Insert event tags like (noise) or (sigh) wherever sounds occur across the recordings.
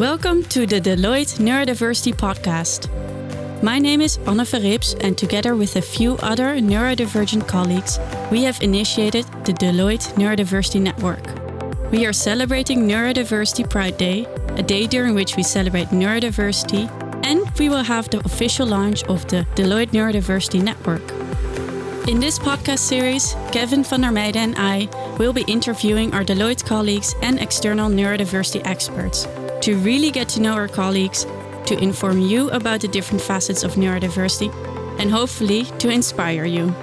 Welcome to the Deloitte Neurodiversity Podcast. My name is Anne Verrips, and together with a few other neurodivergent colleagues, we have initiated the Deloitte Neurodiversity Network. We are celebrating Neurodiversity Pride Day, a day during which we celebrate neurodiversity, and we will have the official launch of the Deloitte Neurodiversity Network. In this podcast series, Kevin van der Meijden and I will be interviewing our Deloitte colleagues and external neurodiversity experts to really get to know our colleagues, to inform you about the different facets of neurodiversity, and hopefully to inspire you.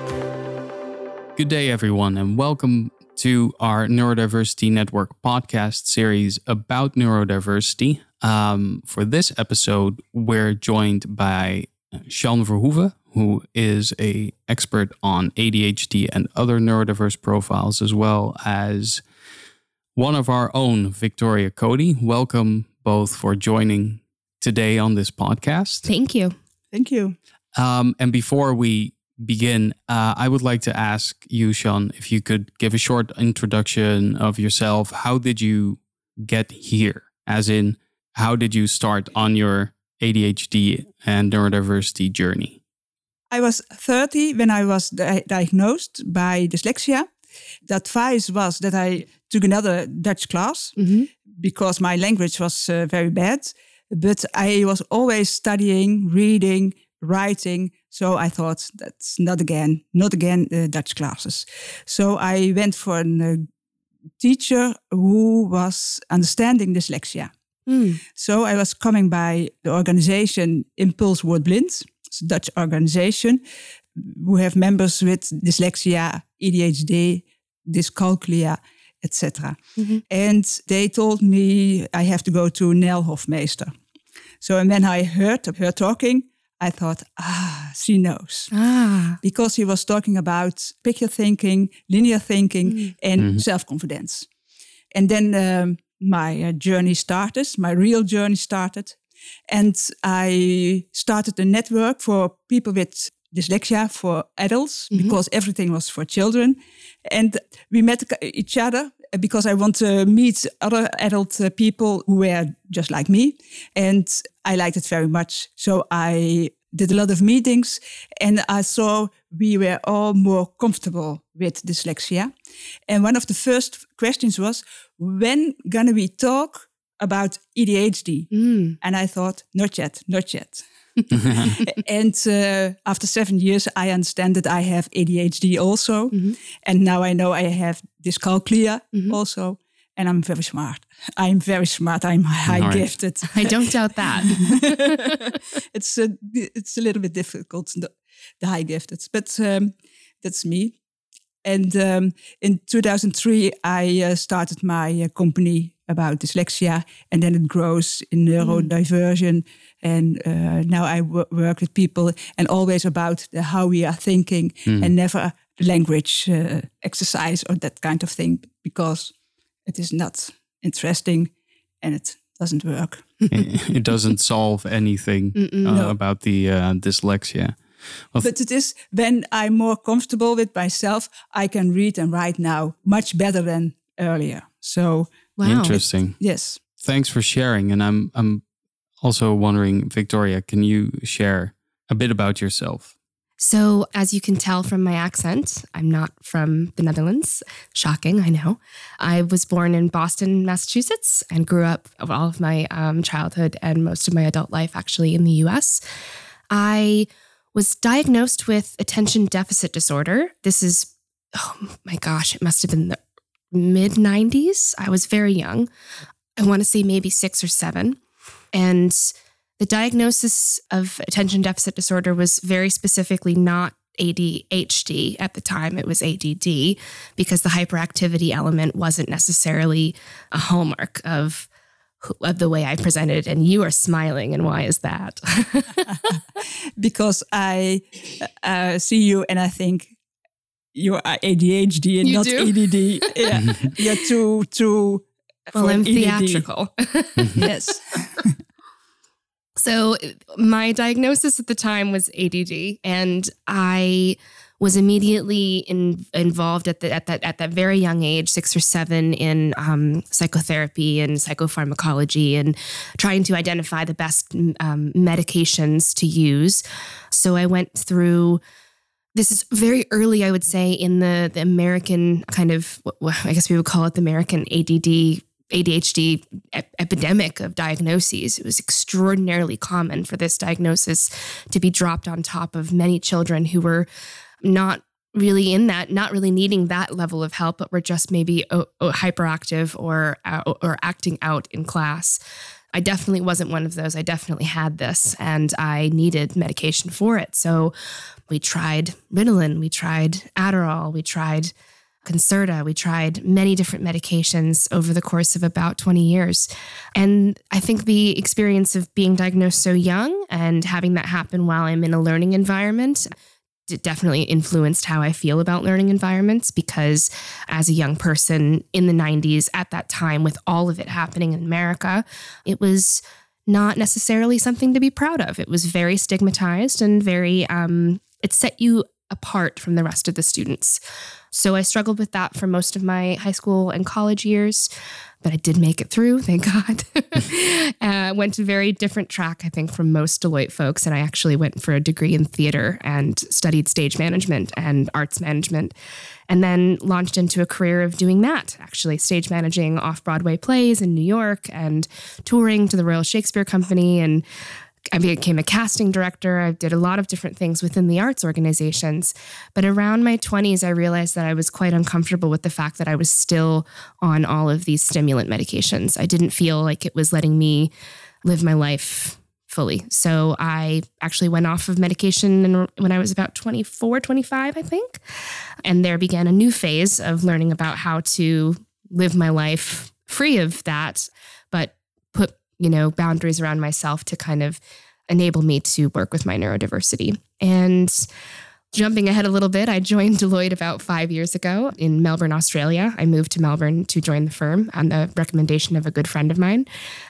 Good day, everyone, and welcome to our Neurodiversity Network podcast series about neurodiversity. Um, for this episode, we're joined by Sean Verhoeven, who is a expert on ADHD and other neurodiverse profiles, as well as one of our own, Victoria Cody. Welcome both for joining today on this podcast. Thank you. Thank you. Um, and before we begin, uh, I would like to ask you, Sean, if you could give a short introduction of yourself. How did you get here? As in, how did you start on your ADHD and neurodiversity journey? I was 30 when I was di- diagnosed by dyslexia. The advice was that I took another Dutch class Mm-hmm. Because my language was uh, very bad. But I was always studying, reading, writing. So I thought that's not again, not again uh, Dutch classes. So I went for a uh, teacher who was understanding dyslexia. Mm. So I was coming by the organization Impulse Word Blind. It's a Dutch organization who have members with dyslexia, ADHD, dyscalculia, etc. Mhm. And they told me I have to go to Nel Hofmeester. So and when I heard her talking, I thought, ah, she knows. Ah. Because he was talking about picture thinking, linear thinking, and self-confidence. And then um, my uh, journey started, my real journey started. And I started a network for people with dyslexia for adults because everything was for children. And we met each other because I want to meet other adult uh, people who were just like me. And I liked it very much. So I did a lot of meetings and I saw we were all more comfortable with dyslexia. And one of the first questions was, when gonna we talk about ADHD? Mm. And I thought, not yet, not yet. (laughs) and uh, after seven years, I understand that I have ADHD also. And now I know I have dyscalculia also. And I'm very smart. I'm very smart. I'm high Right. gifted. I don't doubt that. (laughs) it's a, it's a little bit difficult, the, the high gifted, but um, that's me. And um, in 2003, I uh, started my uh, company about dyslexia, and then it grows in neurodiversion. And uh, now I work with people, and always about the, how we are thinking, and never language uh, exercise or that kind of thing, because it is not interesting and it doesn't work. it (laughs) doesn't solve anything uh, about the uh, dyslexia. Well, But it is when I'm more comfortable with myself, I can read and write now much better than earlier. So Wow. Interesting. yes, Thanks for sharing. And I'm I'm also wondering, Victoria, can you share a bit about yourself? So, as you can tell from my accent, I'm not from the Netherlands. Shocking, I know. I was born in Boston, Massachusetts, and grew up all of my um, childhood and most of my adult life actually in the US. I was diagnosed with attention deficit disorder. This is, oh my gosh, it must have been the mid 90s. I was very young. I want to say maybe six or seven. And the diagnosis of attention deficit disorder was very specifically not ADHD at the time, it was ADD because the hyperactivity element wasn't necessarily a hallmark of of the way I presented and you are smiling and why is that? (laughs) (laughs) because I uh, see you and I think you are ADHD and You not do? ADD. (laughs) Yeah, you're too too. well, I'm ADD. theatrical. (laughs) Yes, (laughs) So, my diagnosis at the time was ADD, and I was immediately in, involved at, the, at that at that very young age, six or seven, in um, psychotherapy and psychopharmacology, and trying to identify the best um, medications to use. So I went through. This is very early, I would say, in the the American kind of, I guess we would call it the American ADD ADHD ep- epidemic of diagnoses. It was extraordinarily common for this diagnosis to be dropped on top of many children who were not really in that, not really needing that level of help, but were just maybe o- o- hyperactive or uh, or acting out in class. I definitely wasn't one of those. I definitely had this and I needed medication for it. So we tried Ritalin, we tried Adderall, we tried Concerta. We tried many different medications over the course of about 20 years. And I think the experience of being diagnosed so young and having that happen while I'm in a learning environment it definitely influenced how I feel about learning environments because as a young person in the 90s at that time with all of it happening in America, it was not necessarily something to be proud of. It was very stigmatized and very um, it set you apart from the rest of the students. So I struggled with that for most of my high school and college years, but I did make it through, thank God. (laughs) uh, went a very different track, I think, from most Deloitte folks. And I actually went for a degree in theater and studied stage management and arts management, and then launched into a career of doing that, actually, stage managing off Broadway plays in New York and touring to the Royal Shakespeare Company and I became a casting director. I did a lot of different things within the arts organizations. But around my 20s, I realized that I was quite uncomfortable with the fact that I was still on all of these stimulant medications. I didn't feel like it was letting me live my life fully. So I actually went off of medication when I was about 24, 25, I think. And there began a new phase of learning about how to live my life free of that, you know, boundaries around myself to kind of enable me to work with my neurodiversity. And Jumping ahead a little bit, I joined Deloitte about five years ago in Melbourne, Australia. I moved to Melbourne to join the firm on the recommendation of a good friend of mine.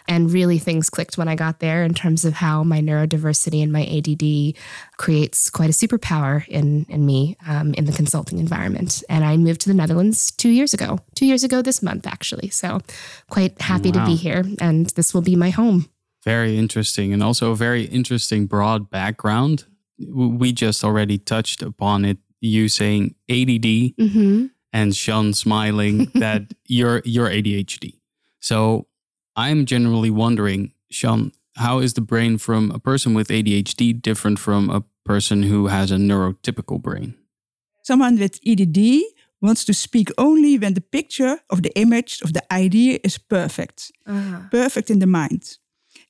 And really, things clicked when I got there in terms of how my neurodiversity and my ADD creates quite a superpower in, in me um, in the consulting environment. And I moved to the Netherlands two years ago, two years ago this month, actually. So, quite happy wow. to be here. And this will be my home. Very interesting. And also a very interesting broad background we just already touched upon it. You saying ADD mm-hmm. and Sean smiling (laughs) that you're you're ADHD. So I'm generally wondering, Sean, how is the brain from a person with ADHD different from a person who has a neurotypical brain? Someone with ADD wants to speak only when the picture of the image of the idea is perfect, uh-huh. perfect in the mind,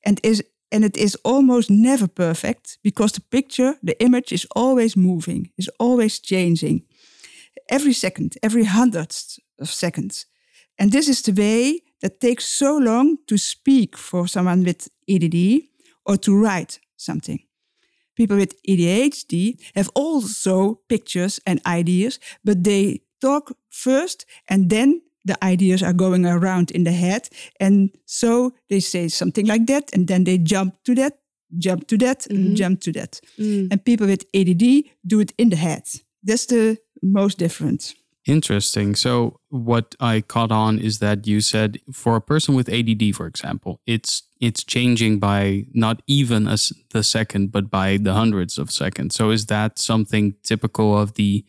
and is and it is almost never perfect because the picture, the image is always moving, is always changing. Every second, every hundredth of seconds. And this is the way that takes so long to speak for someone with ADD or to write something. People with ADHD have also pictures and ideas, but they talk first and then the ideas are going around in the head. And so they say something like that, and then they jump to that, jump to that, mm-hmm. jump to that. Mm. And people with ADD do it in the head. That's the most difference. Interesting. So what I caught on is that you said for a person with ADD, for example, it's it's changing by not even a, the second, but by the hundreds of seconds. So is that something typical of the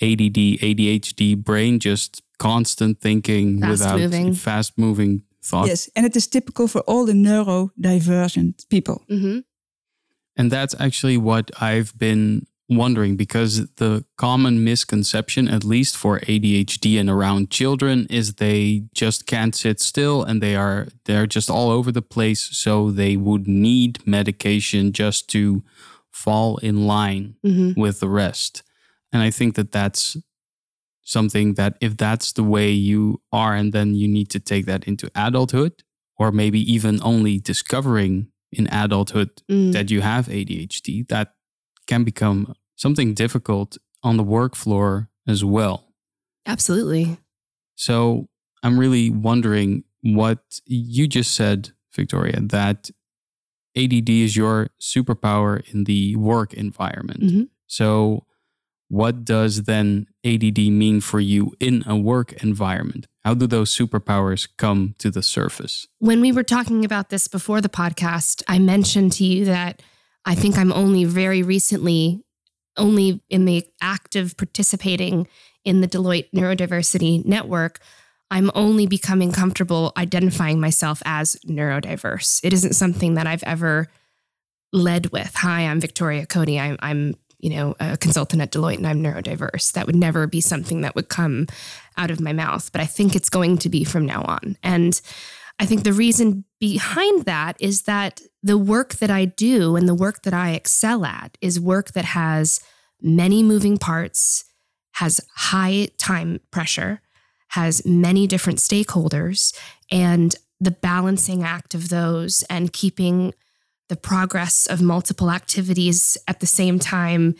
ADD, ADHD brain, just constant thinking fast without moving. fast moving thought. Yes, and it is typical for all the neurodivergent people. Mm-hmm. And that's actually what I've been wondering because the common misconception, at least for ADHD and around children, is they just can't sit still and they are they're just all over the place. So they would need medication just to fall in line mm-hmm. with the rest. And I think that that's something that if that's the way you are, and then you need to take that into adulthood, or maybe even only discovering in adulthood mm. that you have ADHD, that can become something difficult on the work floor as well. Absolutely. So I'm really wondering what you just said, Victoria, that ADD is your superpower in the work environment. Mm-hmm. So what does then ADD mean for you in a work environment? How do those superpowers come to the surface? When we were talking about this before the podcast, I mentioned to you that I think I'm only very recently, only in the act of participating in the Deloitte Neurodiversity Network. I'm only becoming comfortable identifying myself as neurodiverse. It isn't something that I've ever led with. Hi, I'm Victoria Cody. I'm, I'm you know, a consultant at Deloitte and I'm neurodiverse. That would never be something that would come out of my mouth, but I think it's going to be from now on. And I think the reason behind that is that the work that I do and the work that I excel at is work that has many moving parts, has high time pressure, has many different stakeholders, and the balancing act of those and keeping the progress of multiple activities at the same time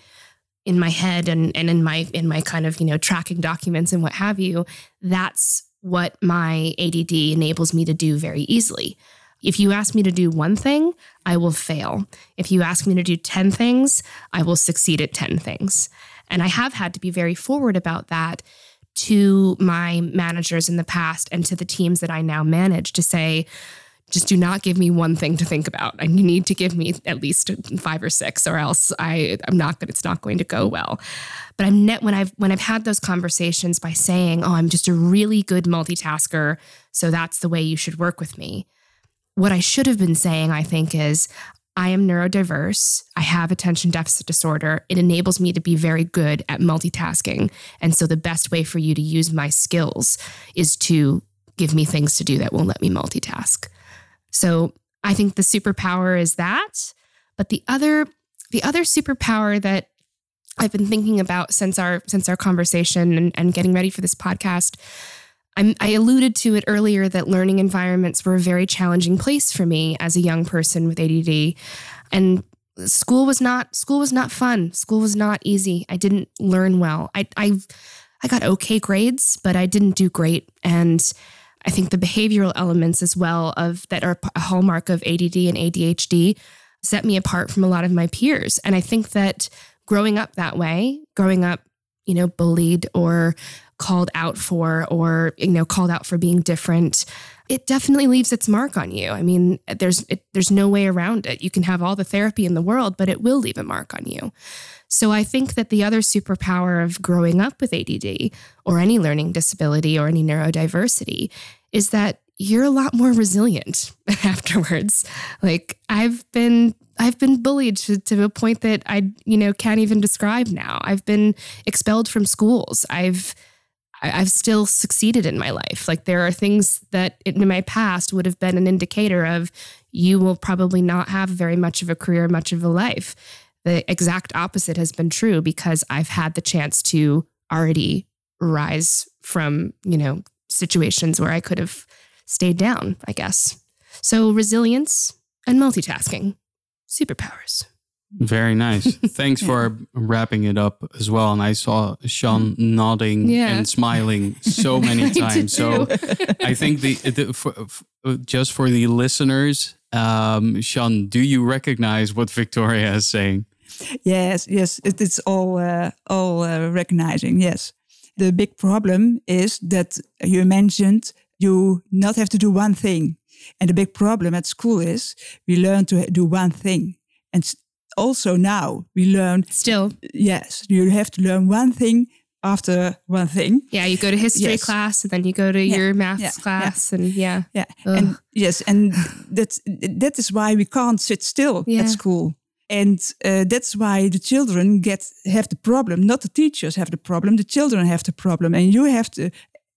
in my head and, and in my in my kind of you know tracking documents and what have you that's what my add enables me to do very easily. If you ask me to do one thing i will fail. If you ask me to do 10 things i will succeed at 10 things. And i have had to be very forward about that to my managers in the past and to the teams that i now manage to say just do not give me one thing to think about. You need to give me at least five or six, or else I I'm not good. It's not going to go well. But I'm net when I've when I've had those conversations by saying, "Oh, I'm just a really good multitasker, so that's the way you should work with me." What I should have been saying, I think, is I am neurodiverse. I have attention deficit disorder. It enables me to be very good at multitasking. And so the best way for you to use my skills is to give me things to do that won't let me multitask. So I think the superpower is that. But the other the other superpower that I've been thinking about since our since our conversation and, and getting ready for this podcast, I'm, I alluded to it earlier that learning environments were a very challenging place for me as a young person with ADD, and school was not school was not fun. School was not easy. I didn't learn well. I I I got okay grades, but I didn't do great, and I think the behavioral elements as well of that are a hallmark of ADD and ADHD set me apart from a lot of my peers. And I think that growing up that way, growing up, you know, bullied or called out for or you know called out for being different it definitely leaves its mark on you. I mean there's it, there's no way around it. You can have all the therapy in the world but it will leave a mark on you so i think that the other superpower of growing up with add or any learning disability or any neurodiversity is that you're a lot more resilient (laughs) afterwards. Like I've been I've been bullied to, to a point that I, you know, can't even describe now. I've been expelled from schools. I've I've still succeeded in my life. Like there are things that in my past would have been an indicator of you will probably not have very much of a career, much of a life. The exact opposite has been true because I've had the chance to already rise from, you know, situations where I could have stayed down, I guess. So resilience and multitasking, superpowers. Very nice. (laughs) Thanks for wrapping it up as well. And I saw Sean nodding yeah. and smiling so (laughs) many times. so I think the, the for, for, just for the listeners, um, Sean, do you recognize what Victoria is saying? Yes, yes, it, it's all uh, all uh, recognizing. Yes, the big problem is that you mentioned you not have to do one thing. And the big problem at school is we learn to do one thing. And also now we learn still yes you have to learn one thing after one thing yeah you go to history yes. class and then you go to yeah. your maths yeah. class yeah. and yeah yeah Ugh. and yes and that's that is why we can't sit still at school and uh, that's why the children get have the problem. Not the teachers have the problem the children have the problem. And you have to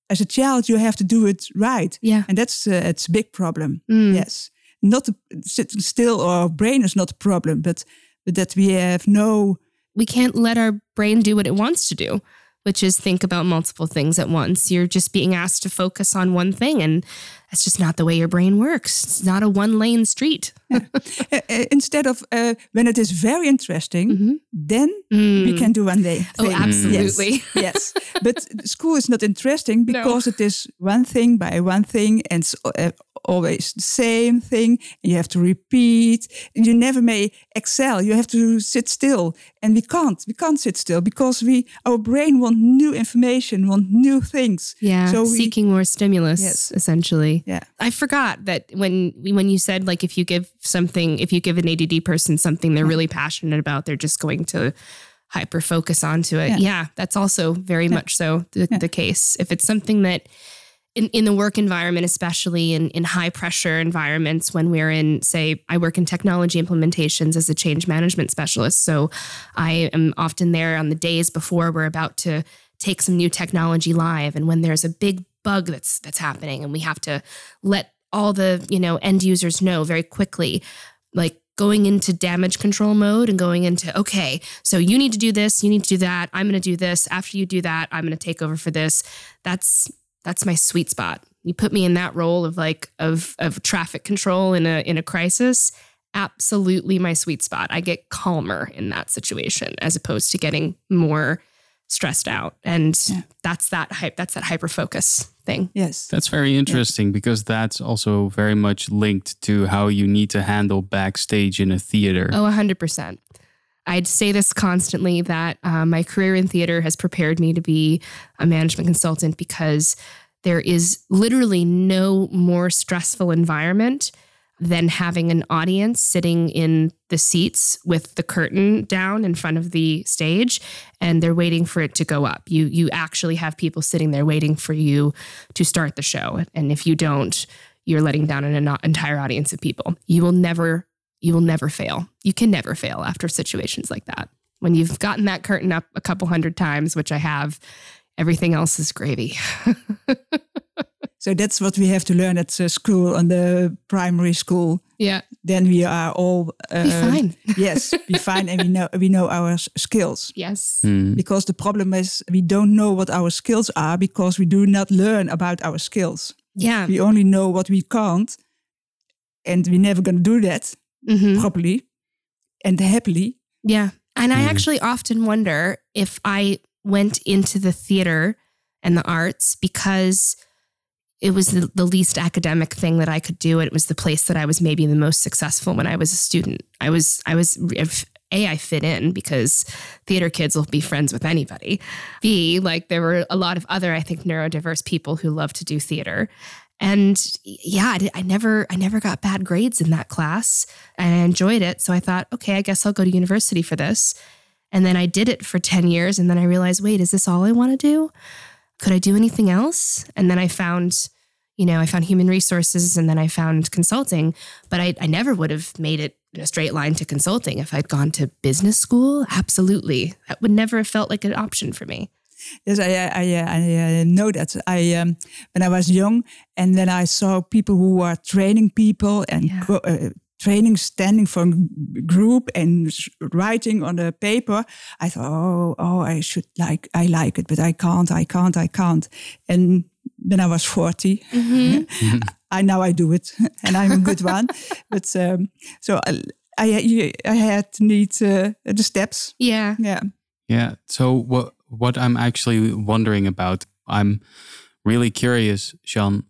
as a child you have to do it right. Yeah. And that's uh, it's a big problem. Mm. yes. Not sitting still or brain is not a problem but but that we have no we can't let our brain do what it wants to do which is think about multiple things at once. You're just being asked to focus on one thing, and that's just not the way your brain works. It's not a one lane street. (laughs) Instead of uh, when it is very interesting, mm -hmm. then mm. we can do one day. Oh, absolutely. Yes. (laughs) yes. But school is not interesting because no. it is one thing by one thing, and uh, always the same thing you have to repeat you never may excel you have to sit still and we can't we can't sit still because we our brain want new information want new things Yeah, so we, seeking more stimulus, Yes. essentially. Yeah I forgot that when when you said like if you give something, if you give an ADD person something they're uh-huh. really passionate about, they're just going to hyper focus onto it. Yeah. Yeah, that's also very much so the, the case. If it's something that in, in the work environment, especially in, in high pressure environments, when we're in, say, I work in technology implementations as a change management specialist. So I am often there on the days before we're about to take some new technology live. And when there's a big bug that's that's happening and we have to let all the, you know, end users know very quickly, like going into damage control mode and going into, okay, so you need to do this, you need to do that, I'm gonna do this. After you do that, I'm gonna take over for this. That's that's my sweet spot. You put me in that role of like of of traffic control in a in a crisis. Absolutely my sweet spot. I get calmer in that situation as opposed to getting more stressed out. And Yeah. that's that hype that's that hyper focus thing. yes That's very interesting because that's also very much linked to how you need to handle backstage in a theater. Oh, 100%. I'd say this constantly that uh, my career in theater has prepared me to be a management consultant because there is literally no more stressful environment than having an audience sitting in the seats with the curtain down in front of the stage and they're waiting for it to go up. You you actually have people sitting there waiting for you to start the show and if you don't you're letting down an en- entire audience of people. You will never you will never fail. You can never fail after situations like that. When you've gotten that curtain up a couple hundred times, which I have, everything else is gravy. (laughs) so that's what we have to learn at uh, school on the primary school yeah. then we are all uh, Be fine. (laughs) yes be fine and we know we know our s- skills Yes. Hmm. because the problem is we don't know what our skills are because we do not learn about our skills Yeah. we only know what we can't and we're never going to do that Mhm. properly and happily Yeah. And I Mhm. actually often wonder if I went into the theater and the arts because it was the, the least academic thing that I could do. It was the place that I was maybe the most successful when I was a student. I was, I was, if A, I fit in because theater kids will be friends with anybody. B, like there were a lot of other, I think, neurodiverse people who love to do theater. And yeah, I, did- I never, I never got bad grades in that class, and I enjoyed it. So I thought, okay, I guess I'll go to university for this. And then I did it for ten years, and then I realized, wait, is this all I want to do? Could I do anything else? And then I found, you know, I found human resources, and then I found consulting. But I, I never would have made it in a straight line to consulting if I'd gone to business school. Absolutely, that would never have felt like an option for me. Yes, I I, I, I uh, know that. I um, when I was young, and then I saw people who were training people and Yeah. go, uh, training, standing for a group and writing on a paper. I thought, oh, oh, I should like, I like it, but I can't, I can't, I can't. And then I was forty. (laughs) I now I do it, (laughs) and I'm a good one. (laughs) But um, so I, I, I had to need uh, the steps. Yeah. Yeah. Yeah. So what what I'm actually wondering about, I'm really curious, Sean,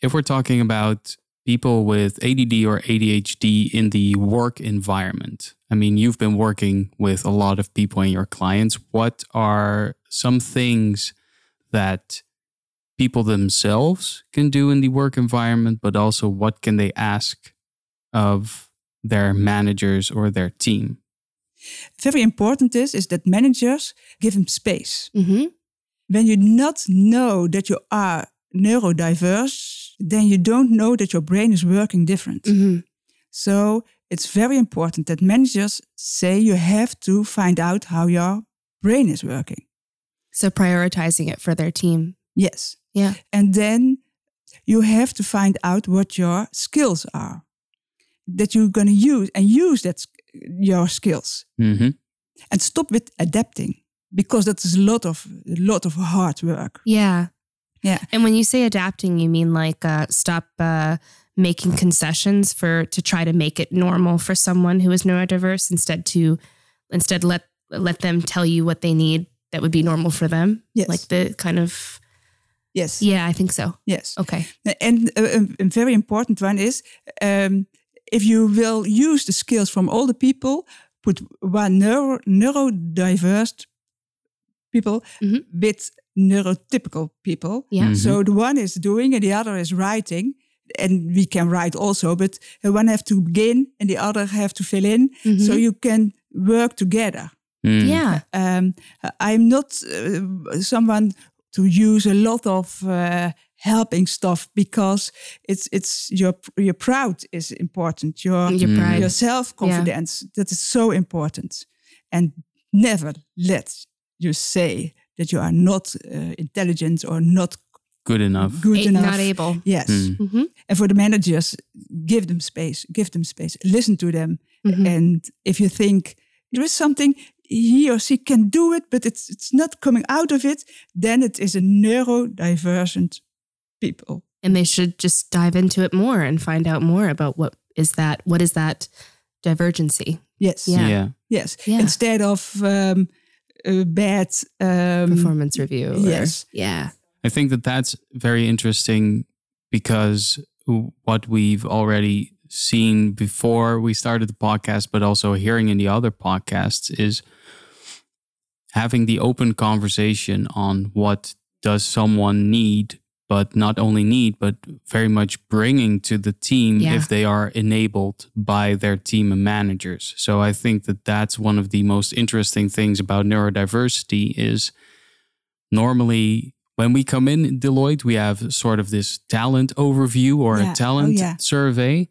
if we're talking about people with ADD or ADHD in the work environment. I mean, you've been working with a lot of people and your clients. What are some things that people themselves can do in the work environment, but also what can they ask of their managers or their team? Very important is is that managers give them space. Mm-hmm. when you not know that you are neurodiverse, then you don't know that your brain is working different. Mm-hmm. So it's very important that managers say you have to find out how your brain is working. So prioritizing it for their team. Yes. Yeah. And then you have to find out what your skills are that you're going to use and use that your skills hmm and stop with adapting because that is a lot of a lot of hard work. Yeah. Yeah. And when you say adapting, you mean like uh, stop uh, making concessions for to try to make it normal for someone who is neurodiverse instead to instead let let them tell you what they need that would be normal for them. Yes. Like the kind of Yes. Yeah, I think so. Yes. Okay. And a, a- a very important one is um, if you will use the skills from all the people, put one neuro, neurodiverse people Mhm. with neurotypical people. Yeah. Mhm. So the one is doing and the other is writing. And we can write also, but one have to begin and the other have to fill in. So you can work together. Mm. Yeah. Um, I'm not uh, someone to use a lot of uh, helping stuff because it's it's your your proud is important. Your Your pride. your self confidence that is so important, and never let you say that you are not uh, intelligent or not Good enough. good A- enough. Not able. Yes, Mm. Mm-hmm. and for the managers, give them space. Give them space. Listen to them. Mhm. And if you think there is something he or she can do it, but it's it's not coming out of it, then it is a neurodivergent people. And they should just dive into it more and find out more about what is that. What is that divergency? Yes. Yeah. yeah. Yes. Yeah. Instead of um, a bad um, Performance review. or- yes. Yeah. I think that that's very interesting because what we've already seen before we started the podcast, but also hearing in the other podcasts, is having the open conversation on what does someone need, but not only need, but very much bringing to the team Yeah. if they are enabled by their team and managers. So I think that that's one of the most interesting things about neurodiversity is normally when we come in Deloitte, we have sort of this talent overview or Yeah. a Oh, talent yeah. survey.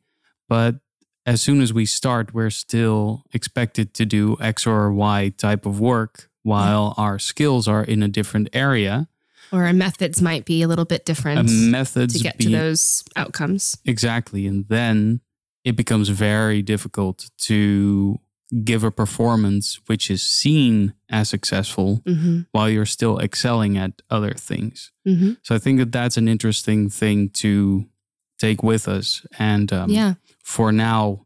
But as soon as we start, we're still expected to do X or Y type of work while our skills are in a different area. Or our methods might be a little bit different And methods to get be- to those outcomes. Exactly. And then it becomes very difficult to give a performance which is seen as successful Mm-hmm. while you're still excelling at other things. Mm-hmm. So I think that that's an interesting thing to take with us. And um, yeah. for now,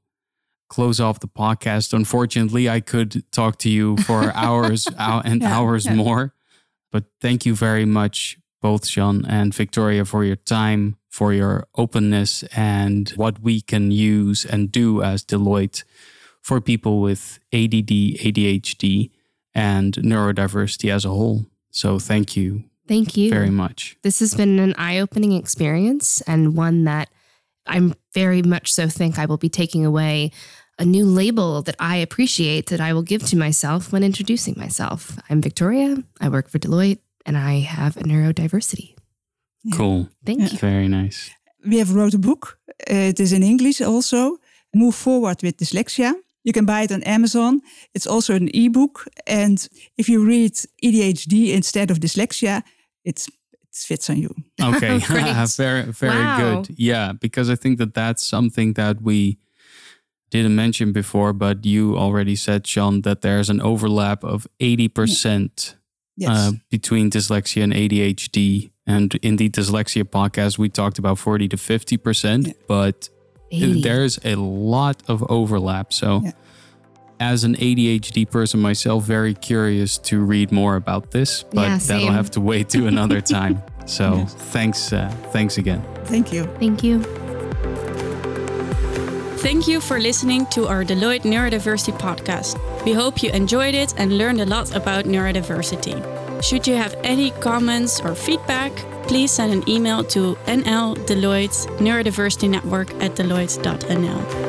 close off the podcast. Unfortunately, I could talk to you for (laughs) hours and Yeah, hours yeah. more. But thank you very much, both Jean and Victoria, for your time, for your openness, and what we can use and do as Deloitte for people with ADD, ADHD, and neurodiversity as a whole. So thank you Thank you. very much. This has been an eye opening experience and one that I'm very much so think I will be taking away a new label that I appreciate that I will give to myself when introducing myself. I'm Victoria. I work for Deloitte and I have a neurodiversity. Cool. Thank you. Very nice. We have wrote a book. Uh, it is in English also. Move Forward with Dyslexia. You can buy it on Amazon. It's also an ebook. And if you read ADHD instead of dyslexia, it's it fits on you. Okay, (laughs) (laughs) very very Wow. good. Yeah, because I think that that's something that we didn't mention before, but you already said, Sean, that there's an overlap of eighty percent Yes. uh, between dyslexia and ADHD. And in the dyslexia podcast, we talked about forty to fifty percent, Yeah. but 80. there's a lot of overlap. So. Yeah. As an ADHD person myself, very curious to read more about this, but Yeah, that'll have to wait to another (laughs) time. So Yes. thanks, uh, thanks again. Thank you. Thank you. Thank you for listening to our Deloitte Neurodiversity podcast. We hope you enjoyed it and learned a lot about neurodiversity. Should you have any comments or feedback, please send an email to nldeloitte neurodiversity network at deloitte.nl.